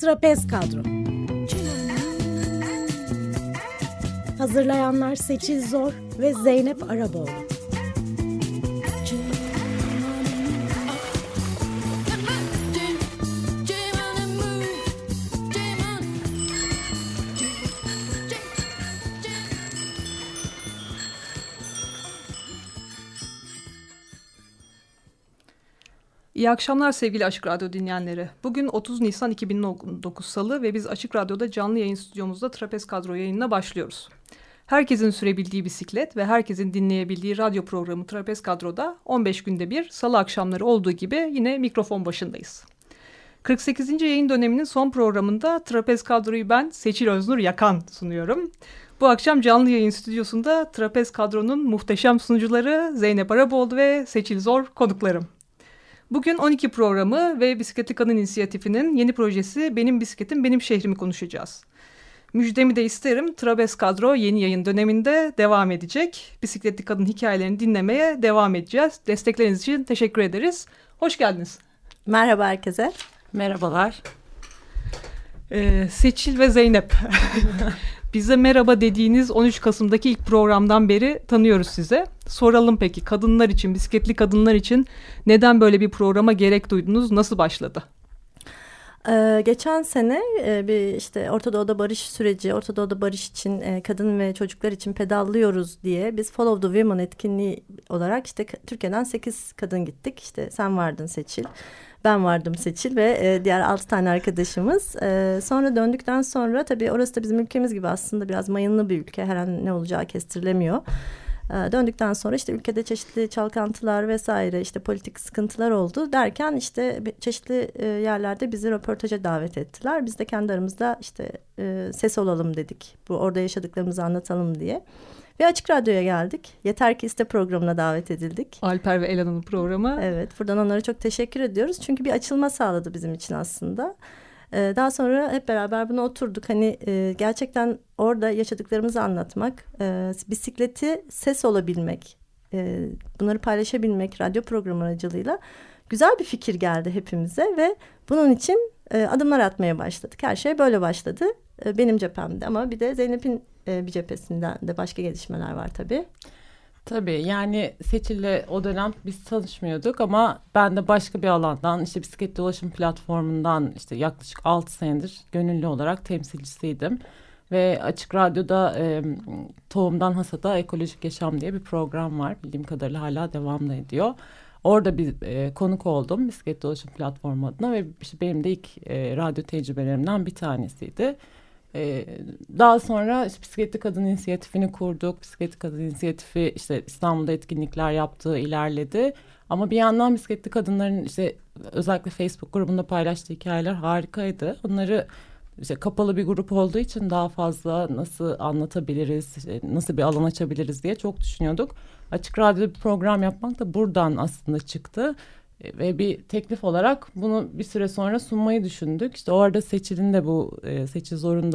Trapez Kadro. Hazırlayanlar Seçil Zor ve Zeynep Araboğlu İyi akşamlar sevgili Açık Radyo dinleyenleri. Bugün 30 Nisan 2019 Salı ve biz Açık Radyo'da canlı yayın stüdyomuzda Trapez Kadro yayınına başlıyoruz. Herkesin sürebildiği bisiklet ve herkesin dinleyebildiği radyo programı Trapez Kadro'da 15 günde bir salı akşamları olduğu gibi yine mikrofon başındayız. 48. yayın döneminin son programında Trapez Kadro'yu ben Seçil Öznur Yakan sunuyorum. Bu akşam canlı yayın stüdyosunda Trapez Kadro'nun muhteşem sunucuları Zeynep Araboğlu ve Seçil Zor konuklarım. Bugün 12 programı ve Bisikletli Kadın İnisiyatifi'nin yeni projesi Benim Bisikletim Benim Şehrimi konuşacağız. Müjdemi de isterim. Trabes Kadro yeni yayın döneminde devam edecek. Bisikletli kadın hikayelerini dinlemeye devam edeceğiz. Destekleriniz için teşekkür ederiz. Hoş geldiniz. Merhaba herkese. Merhabalar. Ee, Seçil ve Zeynep. Bize merhaba dediğiniz 13 Kasım'daki ilk programdan beri tanıyoruz size. Soralım peki kadınlar için, bisikletli kadınlar için neden böyle bir programa gerek duydunuz? Nasıl başladı? Ee, geçen sene e, bir işte Orta Doğu'da barış süreci, Orta Doğu'da barış için e, kadın ve çocuklar için pedallıyoruz diye biz Follow the Women etkinliği olarak işte Türkiye'den 8 kadın gittik. İşte sen vardın Seçil. Ben vardım Seçil ve e, diğer altı tane arkadaşımız. E, sonra döndükten sonra tabii orası da bizim ülkemiz gibi aslında biraz mayınlı bir ülke. Her an ne olacağı kestirilemiyor. E, döndükten sonra işte ülkede çeşitli çalkantılar vesaire işte politik sıkıntılar oldu derken işte çeşitli e, yerlerde bizi röportaja davet ettiler. Biz de kendi aramızda işte e, ses olalım dedik. Bu orada yaşadıklarımızı anlatalım diye. Ve Açık Radyo'ya geldik. Yeter ki iste programına davet edildik. Alper ve Elan'ın programı. Evet buradan onlara çok teşekkür ediyoruz. Çünkü bir açılma sağladı bizim için aslında. Ee, daha sonra hep beraber buna oturduk. Hani e, gerçekten orada yaşadıklarımızı anlatmak, e, bisikleti ses olabilmek, e, bunları paylaşabilmek radyo programı aracılığıyla güzel bir fikir geldi hepimize ve bunun için e, adımlar atmaya başladık. Her şey böyle başladı. E, benim cephemde ama bir de Zeynep'in e, bir cephesinden de başka gelişmeler var tabii. Tabii yani Seçil'le o dönem biz tanışmıyorduk ama ben de başka bir alandan işte bisiklet dolaşım platformundan işte yaklaşık 6 senedir gönüllü olarak temsilcisiydim. Ve Açık Radyo'da e, Tohumdan Hasada Ekolojik Yaşam diye bir program var. Bildiğim kadarıyla hala devam ediyor. Orada bir e, konuk oldum bisiklet dolaşım platformu adına ve işte benim de ilk e, radyo tecrübelerimden bir tanesiydi. Ee, daha sonra işte Bisikletli Kadın İnisiyatifini kurduk. Bisikletli Kadın İnisiyatifi işte İstanbul'da etkinlikler yaptığı ilerledi. Ama bir yandan bisikletli kadınların işte özellikle Facebook grubunda paylaştığı hikayeler harikaydı. Onları işte kapalı bir grup olduğu için daha fazla nasıl anlatabiliriz, nasıl bir alan açabiliriz diye çok düşünüyorduk. Açık Radyo'da bir program yapmak da buradan aslında çıktı. E, ve bir teklif olarak bunu bir süre sonra sunmayı düşündük. İşte orada Seçil'in de bu e, Seçil Zor'un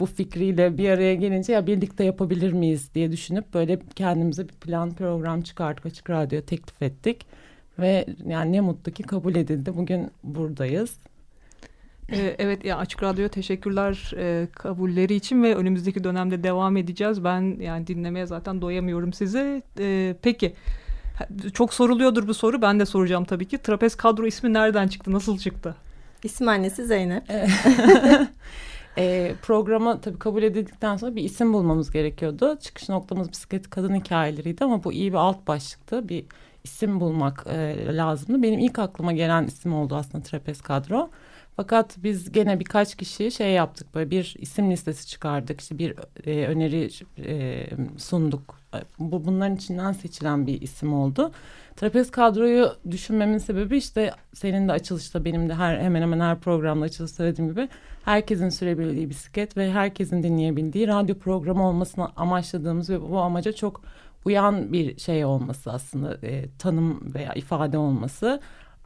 bu fikriyle bir araya gelince ya birlikte yapabilir miyiz diye düşünüp böyle kendimize bir plan program çıkarttık Açık Radyo'ya teklif ettik. Ve yani ne mutlu ki kabul edildi. Bugün buradayız. Ee, evet ya Açık Radyo'ya teşekkürler e, kabulleri için ve önümüzdeki dönemde devam edeceğiz. Ben yani dinlemeye zaten doyamıyorum sizi. E, peki çok soruluyordur bu soru. Ben de soracağım tabii ki. Trapez kadro ismi nereden çıktı? Nasıl çıktı? İsim annesi Zeynep. e, programa tabii kabul edildikten sonra bir isim bulmamız gerekiyordu. Çıkış noktamız bisiklet kadın hikayeleriydi ama bu iyi bir alt başlıktı. Bir isim bulmak e, lazımdı. Benim ilk aklıma gelen isim oldu aslında Trapez kadro. Fakat biz gene birkaç kişi şey yaptık böyle bir isim listesi çıkardık. İşte bir e, öneri e, sunduk bu bunların içinden seçilen bir isim oldu. Trapez kadroyu düşünmemin sebebi işte senin de açılışta benim de her hemen hemen her programda açılışta söylediğim gibi herkesin sürebildiği bisiklet ve herkesin dinleyebildiği radyo programı olmasını amaçladığımız ve bu amaca çok uyan bir şey olması aslında e, tanım veya ifade olması.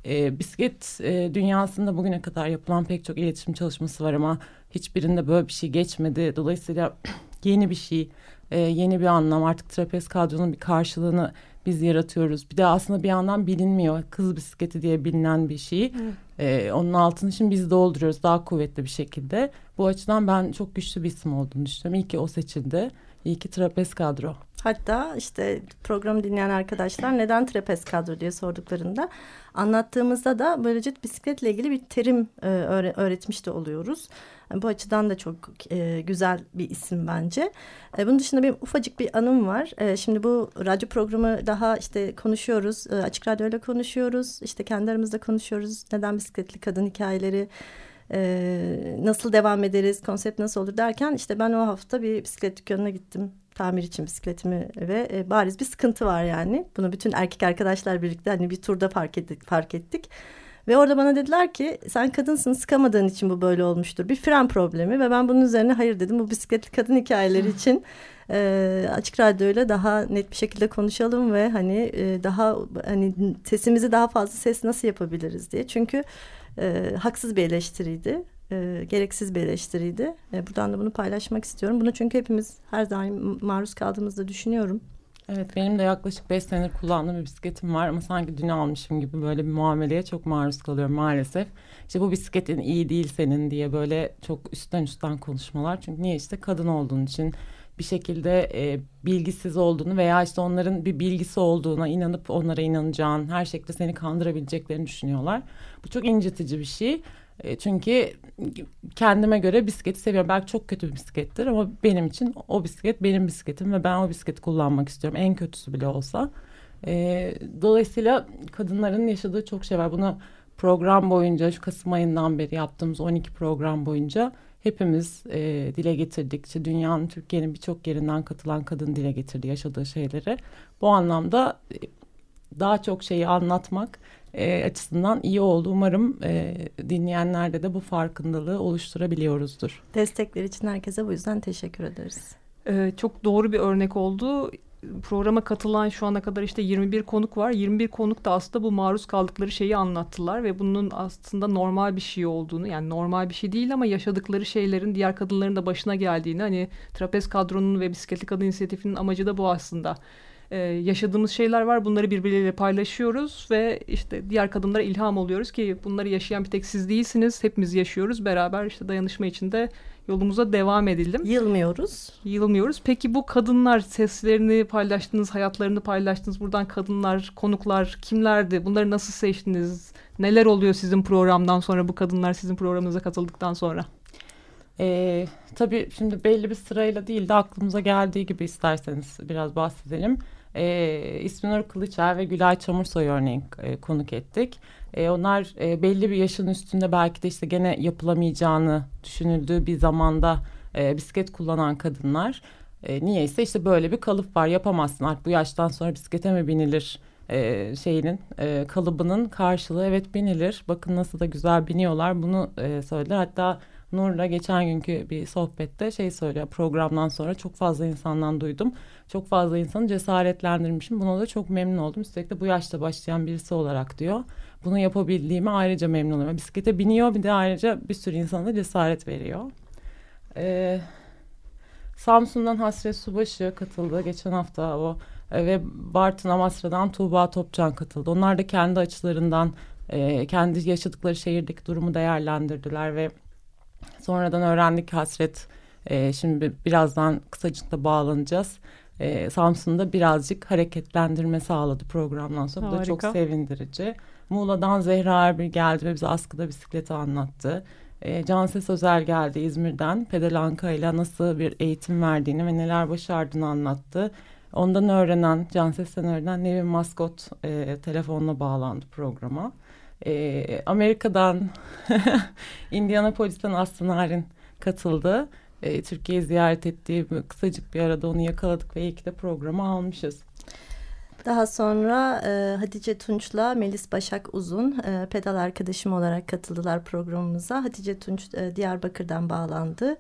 E, bisiklet e, dünyasında bugüne kadar yapılan pek çok iletişim çalışması var ama hiçbirinde böyle bir şey geçmedi. Dolayısıyla yeni bir şey e, yeni bir anlam artık trapez kadronun bir karşılığını biz yaratıyoruz. Bir de aslında bir yandan bilinmiyor. Kız bisikleti diye bilinen bir şey. Ee, onun altını şimdi biz dolduruyoruz daha kuvvetli bir şekilde. Bu açıdan ben çok güçlü bir isim olduğunu düşünüyorum. İyi ki o seçildi. İyi ki trapez kadro. Hatta işte programı dinleyen arkadaşlar neden trapez kadro diye sorduklarında anlattığımızda da böylece bisikletle ilgili bir terim e, öğretmiş de oluyoruz. Yani bu açıdan da çok e, güzel bir isim bence. E, bunun dışında benim ufacık bir anım var. E, şimdi bu radyo programı daha işte konuşuyoruz. E, açık radyoyla konuşuyoruz. İşte kendi aramızda konuşuyoruz. Neden bisikletli kadın hikayeleri e, nasıl devam ederiz, konsept nasıl olur derken işte ben o hafta bir bisiklet dükkanına gittim tamir için bisikletimi ve e, bariz bir sıkıntı var yani. Bunu bütün erkek arkadaşlar birlikte hani bir turda fark ettik. Fark ettik. Ve orada bana dediler ki sen kadınsın sıkamadığın için bu böyle olmuştur. Bir fren problemi ve ben bunun üzerine hayır dedim. Bu bisikletli kadın hikayeleri için e, açık radyoyla daha net bir şekilde konuşalım ve hani e, daha hani sesimizi daha fazla ses nasıl yapabiliriz diye. Çünkü e, haksız bir eleştiriydi. E, gereksiz bir eleştiriydi. E, buradan da bunu paylaşmak istiyorum. Bunu çünkü hepimiz her daim maruz kaldığımızda düşünüyorum. Evet benim de yaklaşık beş senedir kullandığım bir bisikletim var ama sanki dün almışım gibi böyle bir muameleye çok maruz kalıyorum maalesef. İşte bu bisikletin iyi değil senin diye böyle çok üstten üstten konuşmalar. Çünkü niye işte kadın olduğun için bir şekilde e, bilgisiz olduğunu veya işte onların bir bilgisi olduğuna inanıp onlara inanacağın her şekilde seni kandırabileceklerini düşünüyorlar. Bu çok incitici bir şey. E, çünkü kendime göre bisikleti seviyorum. Belki çok kötü bir bisiklettir ama benim için o bisiklet benim bisikletim ve ben o bisikleti kullanmak istiyorum. En kötüsü bile olsa. E, dolayısıyla kadınların yaşadığı çok şey var. Bunu program boyunca şu Kasım ayından beri yaptığımız 12 program boyunca hepimiz e, dile getirdik. İşte dünyanın Türkiye'nin birçok yerinden katılan kadın dile getirdi yaşadığı şeyleri. Bu anlamda daha çok şeyi anlatmak e, açısından iyi oldu. Umarım e, dinleyenlerde de bu farkındalığı oluşturabiliyoruzdur. Destekler için herkese bu yüzden teşekkür ederiz. Ee, çok doğru bir örnek oldu. Programa katılan şu ana kadar işte 21 konuk var. 21 konuk da aslında bu maruz kaldıkları şeyi anlattılar ve bunun aslında normal bir şey olduğunu yani normal bir şey değil ama yaşadıkları şeylerin diğer kadınların da başına geldiğini hani trapez kadronun ve bisikletli kadın inisiyatifinin amacı da bu aslında e, yaşadığımız şeyler var. Bunları birbirleriyle paylaşıyoruz ve işte diğer kadınlara ilham oluyoruz ki bunları yaşayan bir tek siz değilsiniz. Hepimiz yaşıyoruz. Beraber işte dayanışma içinde yolumuza devam edelim. Yılmıyoruz. Yılmıyoruz. Peki bu kadınlar seslerini paylaştınız, hayatlarını paylaştınız. Buradan kadınlar, konuklar kimlerdi? Bunları nasıl seçtiniz? Neler oluyor sizin programdan sonra bu kadınlar sizin programınıza katıldıktan sonra? Ee, tabii şimdi belli bir sırayla değil de aklımıza geldiği gibi isterseniz biraz bahsedelim e, İsminur Kılıçer ve Gülay Çamursoy örneğin e, konuk ettik. E, onlar e, belli bir yaşın üstünde belki de işte gene yapılamayacağını düşünüldüğü bir zamanda e, bisiklet kullanan kadınlar. E, niyeyse işte böyle bir kalıp var yapamazsın artık bu yaştan sonra bisiklete mi binilir e, şeyinin e, kalıbının karşılığı evet binilir. Bakın nasıl da güzel biniyorlar bunu e, söylediler. Hatta Nur'la geçen günkü bir sohbette şey söylüyor programdan sonra çok fazla insandan duydum. Çok fazla insanı cesaretlendirmişim. Buna da çok memnun oldum. Üstelik de bu yaşta başlayan birisi olarak diyor. Bunu yapabildiğime ayrıca memnun oluyorum. Bisiklete biniyor bir de ayrıca bir sürü insana cesaret veriyor. Ee, Samsun'dan Hasret Subaşı katıldı geçen hafta o e, ve Bartın Amasra'dan Tuğba Topcan katıldı. Onlar da kendi açılarından e, kendi yaşadıkları şehirdeki durumu değerlendirdiler ve Sonradan öğrendik hasret. E, şimdi birazdan kısacık da bağlanacağız. E, Samsun'da birazcık hareketlendirme sağladı programdan sonra. Harika. Bu da çok sevindirici. Muğla'dan Zehra Erbil geldi ve bize askıda bisikleti anlattı. E, Canses Özel geldi İzmir'den. Pedal Anka ile nasıl bir eğitim verdiğini ve neler başardığını anlattı. Ondan öğrenen, Canses'ten öğrenen Nevin Maskot e, telefonla bağlandı programa. E, Amerika'dan Indianapolis'ten Aslı Narin katıldı. E, Türkiye'yi ziyaret ettiği kısacık bir arada onu yakaladık ve iyi ki de programı almışız. Daha sonra e, Hatice Tunç'la Melis Başak Uzun e, pedal arkadaşım olarak katıldılar programımıza. Hatice Tunç e, Diyarbakır'dan bağlandı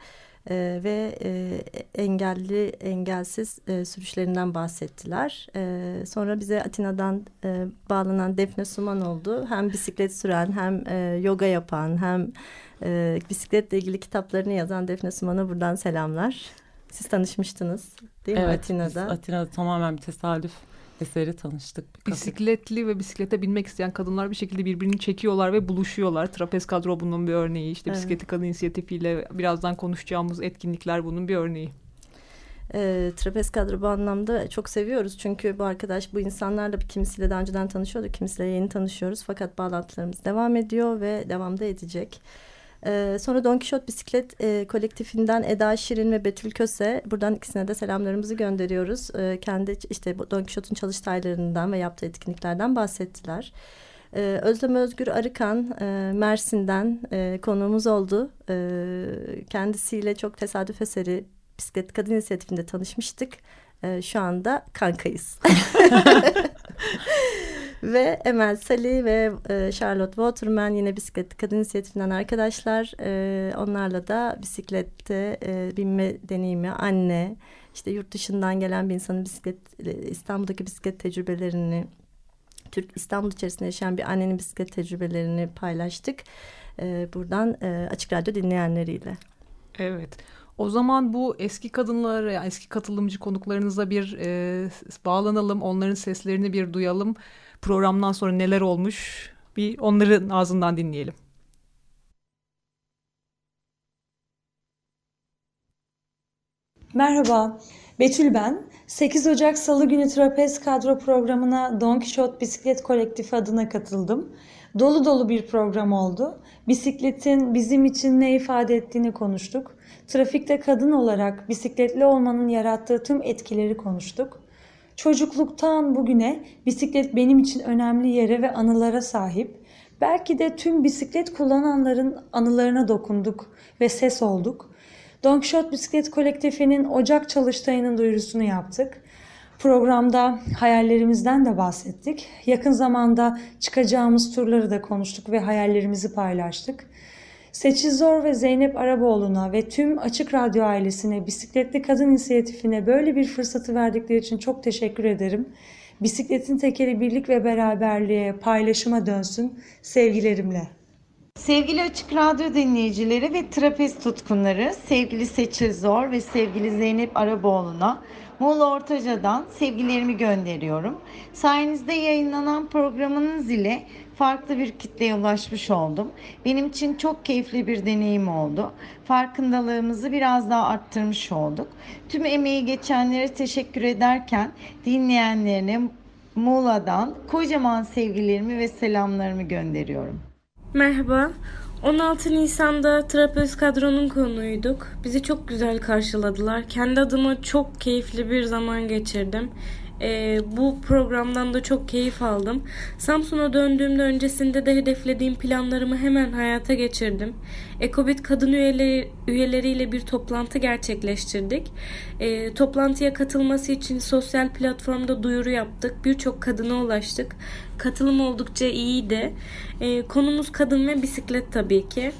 e, ve e, engelli engelsiz e, sürüşlerinden bahsettiler. E, sonra bize Atina'dan e, bağlanan Defne Suman oldu. Hem bisiklet süren hem e, yoga yapan hem e, bisikletle ilgili kitaplarını yazan Defne Suman'a buradan selamlar. Siz tanışmıştınız değil mi evet, Atina'da? Evet Atina'da tamamen bir tesadüf eseri tanıştık. Bir Bisikletli ve bisiklete binmek isteyen kadınlar bir şekilde birbirini çekiyorlar ve buluşuyorlar. Trapez kadro bunun bir örneği. İşte evet. bisikletli kadın inisiyatifiyle birazdan konuşacağımız etkinlikler bunun bir örneği. E, trapez kadro bu anlamda çok seviyoruz. Çünkü bu arkadaş bu insanlarla kimisiyle daha önceden tanışıyorduk. Kimisiyle yeni tanışıyoruz. Fakat bağlantılarımız devam ediyor ve devamda edecek. Ee, sonra Don Kişot Bisiklet e, kolektifinden Eda Şirin ve Betül Köse buradan ikisine de selamlarımızı gönderiyoruz. Ee, kendi işte Don Kişot'un çalıştaylarından ve yaptığı etkinliklerden bahsettiler. Ee, Özlem Özgür Arıkan e, Mersin'den e, konuğumuz oldu. Ee, kendisiyle çok tesadüf eseri Bisiklet Kadın İnisiyatifinde tanışmıştık. Ee, şu anda kankayız. ve Emel Sali ve e, Charlotte Waterman yine bisiklet kadın inisiyatifinden arkadaşlar. E, onlarla da bisiklette e, binme deneyimi, anne, işte yurt dışından gelen bir insanın bisiklet İstanbul'daki bisiklet tecrübelerini, Türk İstanbul içerisinde yaşayan bir annenin bisiklet tecrübelerini paylaştık. E, buradan e, Açık Radyo dinleyenleriyle. Evet. O zaman bu eski kadınlara, eski katılımcı konuklarınıza bir e, bağlanalım. Onların seslerini bir duyalım programdan sonra neler olmuş bir onların ağzından dinleyelim. Merhaba, Betül ben. 8 Ocak Salı günü Trapez kadro programına Don Quixote Bisiklet Kolektifi adına katıldım. Dolu dolu bir program oldu. Bisikletin bizim için ne ifade ettiğini konuştuk. Trafikte kadın olarak bisikletli olmanın yarattığı tüm etkileri konuştuk. Çocukluktan bugüne bisiklet benim için önemli yere ve anılara sahip. Belki de tüm bisiklet kullananların anılarına dokunduk ve ses olduk. Don Bisiklet Kolektifi'nin Ocak çalıştayının duyurusunu yaptık. Programda hayallerimizden de bahsettik. Yakın zamanda çıkacağımız turları da konuştuk ve hayallerimizi paylaştık. Seçil Zor ve Zeynep Araboğlu'na ve tüm Açık Radyo ailesine Bisikletli Kadın İnisiyatifine böyle bir fırsatı verdikleri için çok teşekkür ederim. Bisikletin tekeri birlik ve beraberliğe, paylaşıma dönsün sevgilerimle. Sevgili Açık Radyo dinleyicileri ve trapez tutkunları, sevgili Seçil Zor ve sevgili Zeynep Araboğlu'na Muğla Ortaca'dan sevgilerimi gönderiyorum. Sayenizde yayınlanan programınız ile farklı bir kitleye ulaşmış oldum. Benim için çok keyifli bir deneyim oldu. Farkındalığımızı biraz daha arttırmış olduk. Tüm emeği geçenlere teşekkür ederken dinleyenlerine Muğla'dan kocaman sevgilerimi ve selamlarımı gönderiyorum. Merhaba. 16 Nisan'da Trapez kadronun konuyduk. Bizi çok güzel karşıladılar. Kendi adıma çok keyifli bir zaman geçirdim. E, bu programdan da çok keyif aldım. Samsun'a döndüğümde öncesinde de hedeflediğim planlarımı hemen hayata geçirdim. Ekobit kadın üyeleri, üyeleriyle bir toplantı gerçekleştirdik. E, toplantıya katılması için sosyal platformda duyuru yaptık. Birçok kadına ulaştık. Katılım oldukça iyiydi. E, konumuz kadın ve bisiklet tabii ki.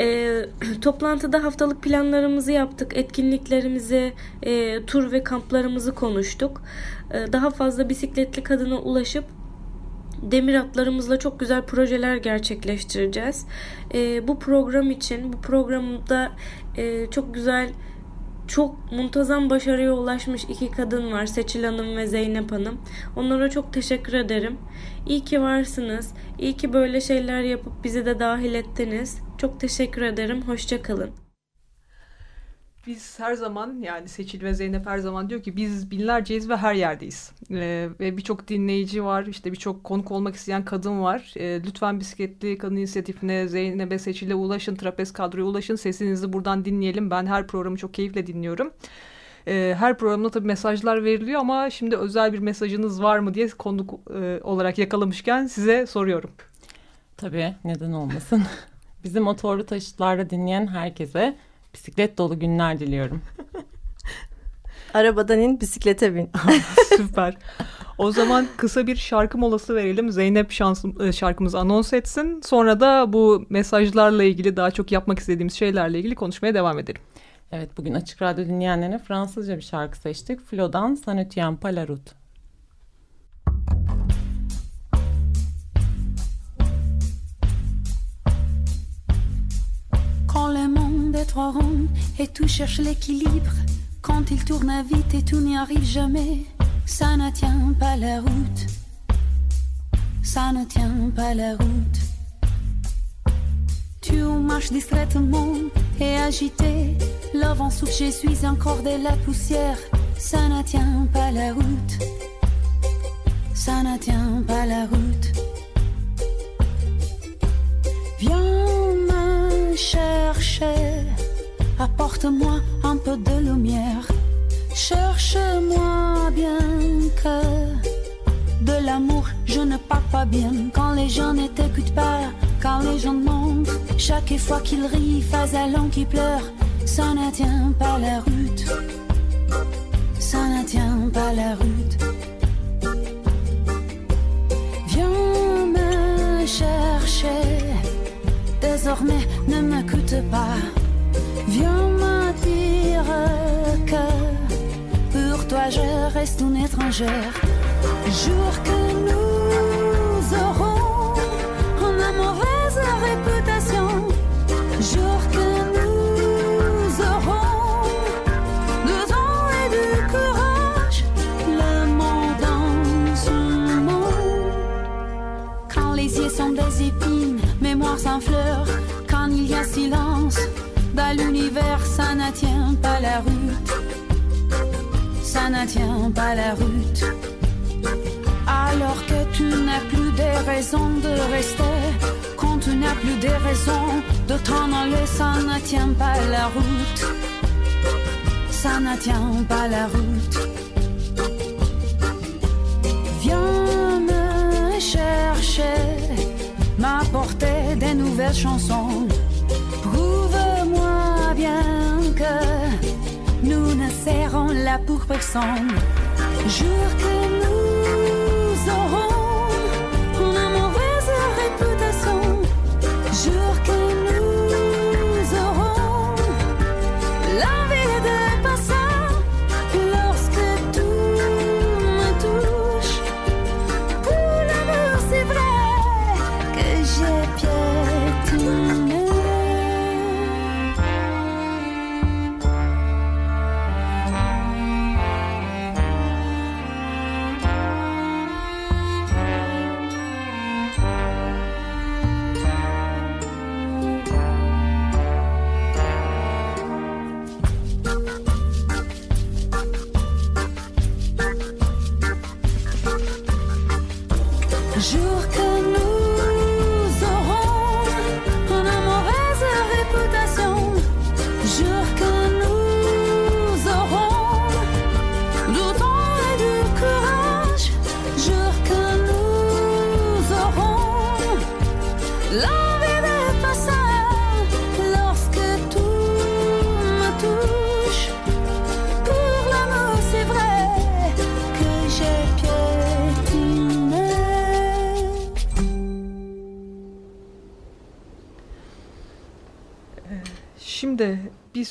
E, toplantıda haftalık planlarımızı yaptık, etkinliklerimizi, e, tur ve kamplarımızı konuştuk. E, daha fazla bisikletli kadına ulaşıp demir atlarımızla çok güzel projeler gerçekleştireceğiz. E, bu program için, bu programda e, çok güzel çok muntazam başarıya ulaşmış iki kadın var. Seçil Hanım ve Zeynep Hanım. Onlara çok teşekkür ederim. İyi ki varsınız. İyi ki böyle şeyler yapıp bizi de dahil ettiniz. Çok teşekkür ederim. Hoşçakalın. Biz her zaman yani Seçil ve Zeynep her zaman diyor ki biz binlerceyiz ve her yerdeyiz. Ee, ve birçok dinleyici var işte birçok konuk olmak isteyen kadın var. Ee, lütfen bisikletli kadın inisiyatifine Zeynep'e Seçil'e ulaşın trapez kadroya ulaşın sesinizi buradan dinleyelim. Ben her programı çok keyifle dinliyorum. Ee, her programda tabii mesajlar veriliyor ama şimdi özel bir mesajınız var mı diye konuk e, olarak yakalamışken size soruyorum. Tabii neden olmasın. Bizi motorlu taşıtlarda dinleyen herkese bisiklet dolu günler diliyorum. Arabadan in bisiklete bin. Süper. O zaman kısa bir şarkı molası verelim. Zeynep şansım, e, şarkımızı anons etsin. Sonra da bu mesajlarla ilgili daha çok yapmak istediğimiz şeylerle ilgili konuşmaya devam edelim. Evet bugün Açık Radyo dinleyenlerine Fransızca bir şarkı seçtik. Flo'dan Sanutien Palarut. Et tout cherche l'équilibre, quand il tourne vite et tout n'y arrive jamais, ça ne tient pas la route. Ça ne tient pas la route. Tu marches discrètement et agité. Le vent souffle, je suis encore de la poussière. Ça ne tient pas la route. Ça ne tient pas la route. Viens me chercher. Apporte-moi un peu de lumière. Cherche-moi bien que de l'amour je ne parle pas bien. Quand les gens ne t'écoutent pas, quand les gens mentent, chaque fois qu'ils rient, face à l'homme qui pleure, ça ne tient pas la route. Ça ne tient pas la route. Désormais, ne m'écoute pas. Viens me dire que pour toi je reste une étrangère. Jour que nous l'univers, ça ne tient pas la route. Ça ne tient pas la route. Alors que tu n'as plus de raisons de rester, quand tu n'as plus de raisons de t'en aller, ça ne tient pas la route. Ça ne tient pas la route. Viens me chercher, m'apporter des nouvelles chansons. Bien que nous ne serrons là pour personne. Jour que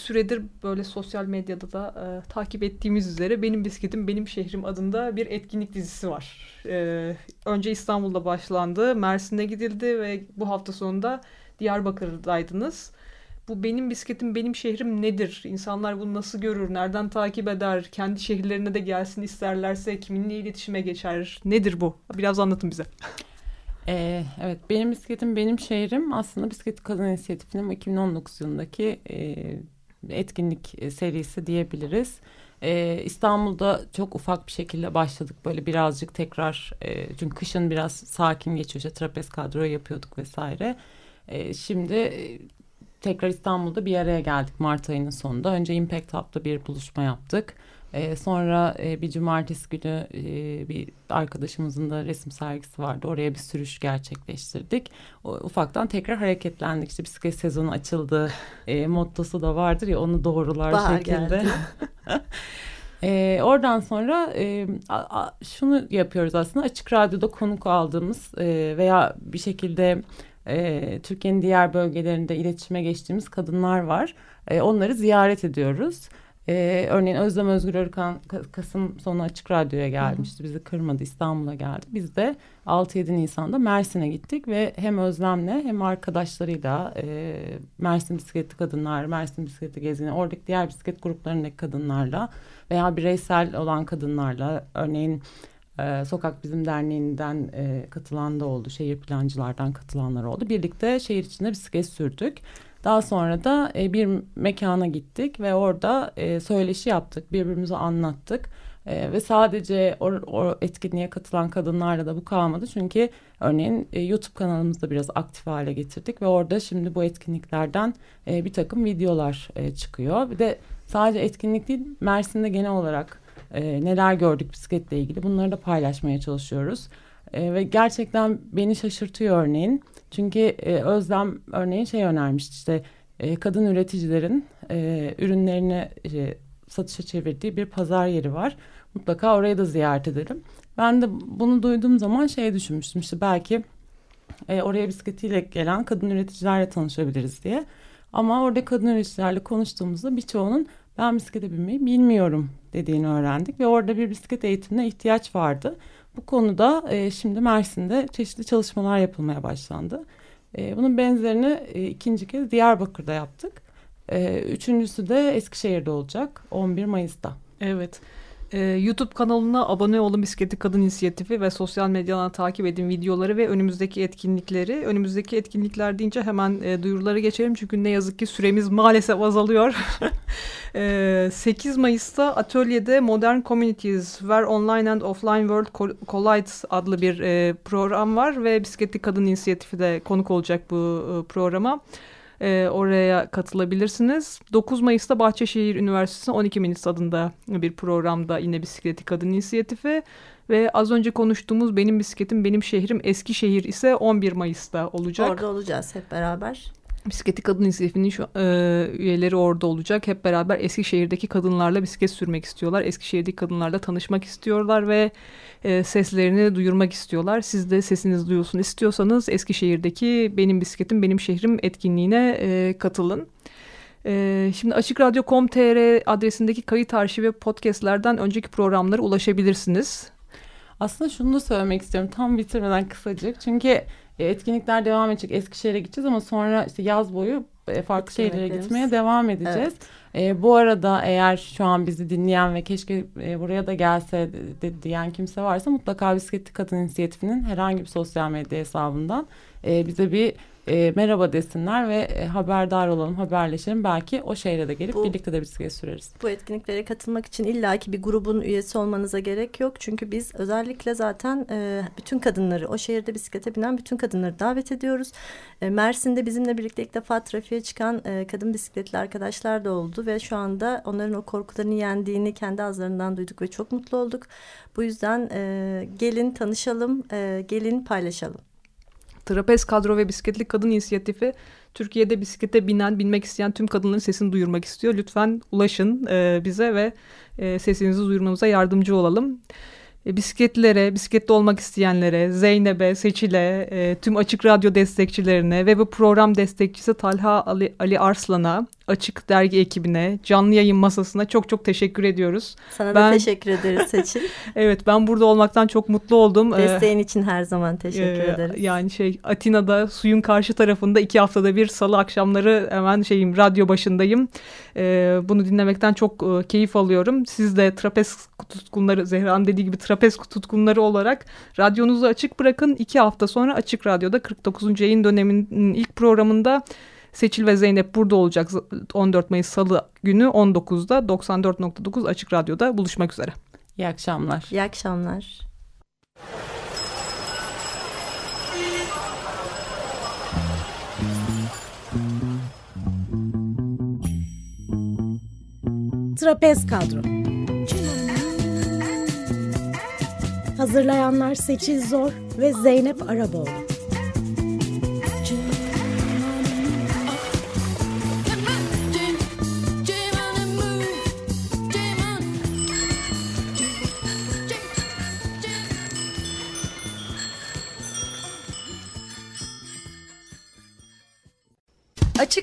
süredir böyle sosyal medyada da e, takip ettiğimiz üzere Benim Bisikletim Benim Şehrim adında bir etkinlik dizisi var. E, önce İstanbul'da başlandı, Mersin'e gidildi ve bu hafta sonunda Diyarbakır'daydınız. Bu Benim Bisikletim Benim Şehrim nedir? İnsanlar bunu nasıl görür? Nereden takip eder? Kendi şehirlerine de gelsin isterlerse kiminle iletişime geçer? Nedir bu? Biraz anlatın bize. Ee, evet benim bisikletim benim şehrim aslında bisiklet kadın inisiyatifinin 2019 yılındaki e, etkinlik e, serisi diyebiliriz. Ee, İstanbul'da çok ufak bir şekilde başladık böyle birazcık tekrar e, çünkü kışın biraz sakin geçiyor işte trapez kadro yapıyorduk vesaire. E, şimdi e, tekrar İstanbul'da bir araya geldik Mart ayının sonunda. Önce Impact Hub'da bir buluşma yaptık. E, sonra e, bir cumartesi günü e, bir arkadaşımızın da resim sergisi vardı. Oraya bir sürüş gerçekleştirdik. O, ufaktan tekrar hareketlendik. İşte bisiklet sezonu açıldı. E, mottosu da vardır ya onu doğrular Bahar şekilde. E, oradan sonra e, a, a, şunu yapıyoruz aslında açık radyoda konuk aldığımız e, veya bir şekilde e, Türkiye'nin diğer bölgelerinde iletişime geçtiğimiz kadınlar var. E, onları ziyaret ediyoruz. Ee, örneğin Özlem Özgür Örkan Kasım sonu Açık Radyo'ya gelmişti. Bizi kırmadı İstanbul'a geldi. Biz de 6-7 Nisan'da Mersin'e gittik ve hem Özlem'le hem arkadaşlarıyla e, Mersin Bisikletli Kadınlar, Mersin Bisikletli Gezgini, oradaki diğer bisiklet gruplarındaki kadınlarla veya bireysel olan kadınlarla örneğin e, Sokak Bizim Derneği'nden e, katılan da oldu. Şehir plancılardan katılanlar oldu. Birlikte şehir içinde bisiklet sürdük. Daha sonra da e, bir mekana gittik ve orada e, söyleşi yaptık, birbirimize anlattık. E, ve sadece o, o etkinliğe katılan kadınlarla da bu kalmadı. Çünkü örneğin e, YouTube kanalımızda biraz aktif hale getirdik ve orada şimdi bu etkinliklerden e, bir takım videolar e, çıkıyor. Bir de sadece etkinlik değil, Mersin'de genel olarak e, neler gördük bisikletle ilgili bunları da paylaşmaya çalışıyoruz. E, ve gerçekten beni şaşırtıyor örneğin. Çünkü e, Özlem örneğin şey önermişti işte e, kadın üreticilerin e, ürünlerini e, satışa çevirdiği bir pazar yeri var. Mutlaka oraya da ziyaret edelim. Ben de bunu duyduğum zaman şey düşünmüştüm işte belki e, oraya bisikletiyle gelen kadın üreticilerle tanışabiliriz diye. Ama orada kadın üreticilerle konuştuğumuzda birçoğunun ben bisiklete binmeyi bilmiyorum dediğini öğrendik ve orada bir bisiklet eğitimine ihtiyaç vardı. Bu konuda e, şimdi Mersin'de çeşitli çalışmalar yapılmaya başlandı. E, bunun benzerini e, ikinci kez Diyarbakır'da yaptık. E, üçüncüsü de Eskişehir'de olacak 11 Mayıs'ta. Evet. Ee, YouTube kanalına abone olun Bisikleti Kadın İnisiyatifi ve sosyal medyadan takip edin videoları ve önümüzdeki etkinlikleri. Önümüzdeki etkinlikler deyince hemen e, geçelim çünkü ne yazık ki süremiz maalesef azalıyor. e, 8 Mayıs'ta atölyede Modern Communities Where Online and Offline World Collides adlı bir e, program var ve Bisikletli Kadın İnisiyatifi de konuk olacak bu e, programa e, oraya katılabilirsiniz. 9 Mayıs'ta Bahçeşehir Üniversitesi 12 Minutes adında bir programda yine bisikleti kadın inisiyatifi ve az önce konuştuğumuz benim bisikletim benim şehrim Eskişehir ise 11 Mayıs'ta olacak. Orada olacağız hep beraber. Bisikleti Kadın İnisiyatifi'nin şu, e, üyeleri orada olacak. Hep beraber Eskişehir'deki kadınlarla bisiklet sürmek istiyorlar. Eskişehir'deki kadınlarla tanışmak istiyorlar ve e, seslerini duyurmak istiyorlar. Siz de sesiniz duyulsun istiyorsanız Eskişehir'deki Benim Bisikletim Benim Şehrim etkinliğine e, katılın. E, şimdi açıkradyo.com.tr adresindeki kayıt arşivi podcastlerden önceki programlara ulaşabilirsiniz. Aslında şunu da söylemek istiyorum tam bitirmeden kısacık. Çünkü etkinlikler devam edecek. Eskişehir'e gideceğiz ama sonra işte yaz boyu e, farklı şehirlere gitmeye devam edeceğiz. Evet. E, bu arada eğer şu an bizi dinleyen ve keşke e, buraya da gelse de, de, diyen kimse varsa mutlaka Bisikletli Kadın İnisiyatifi'nin herhangi bir sosyal medya hesabından e, bize bir e, merhaba desinler ve e, haberdar olalım, haberleşelim. Belki o şehre de gelip bu, birlikte de bisiklet süreriz. Bu etkinliklere katılmak için illaki bir grubun üyesi olmanıza gerek yok. Çünkü biz özellikle zaten e, bütün kadınları, o şehirde bisiklete binen bütün kadınları davet ediyoruz. E, Mersin'de bizimle birlikte ilk defa trafiğe çıkan e, kadın bisikletli arkadaşlar da oldu ve şu anda onların o korkularını yendiğini kendi ağızlarından duyduk ve çok mutlu olduk. Bu yüzden e, gelin tanışalım, e, gelin paylaşalım. Trapez Kadro ve Bisikletli Kadın İnisiyatifi Türkiye'de bisiklete binen, binmek isteyen tüm kadınların sesini duyurmak istiyor. Lütfen ulaşın e, bize ve e, sesinizi duyurmamıza yardımcı olalım. E, bisikletlere, bisikletli olmak isteyenlere, Zeynep'e, Seçil'e, e, tüm Açık Radyo destekçilerine ve bu program destekçisi Talha Ali, Ali Arslan'a, Açık Dergi ekibine, canlı yayın masasına çok çok teşekkür ediyoruz. Sana ben, da teşekkür ederiz Seçil. evet ben burada olmaktan çok mutlu oldum. Ee, Desteğin için her zaman teşekkür e, ederiz. Yani şey Atina'da suyun karşı tarafında iki haftada bir salı akşamları hemen şeyim radyo başındayım. Ee, bunu dinlemekten çok e, keyif alıyorum. Siz de trapez tutkunları Zehra'nın dediği gibi trapez tutkunları olarak radyonuzu açık bırakın. iki hafta sonra Açık Radyo'da 49. yayın döneminin ilk programında Seçil ve Zeynep burada olacak 14 Mayıs Salı günü 19'da 94.9 Açık Radyo'da buluşmak üzere. İyi akşamlar. İyi akşamlar. Trapez Kadro Hazırlayanlar Seçil Zor ve Zeynep Araboğlu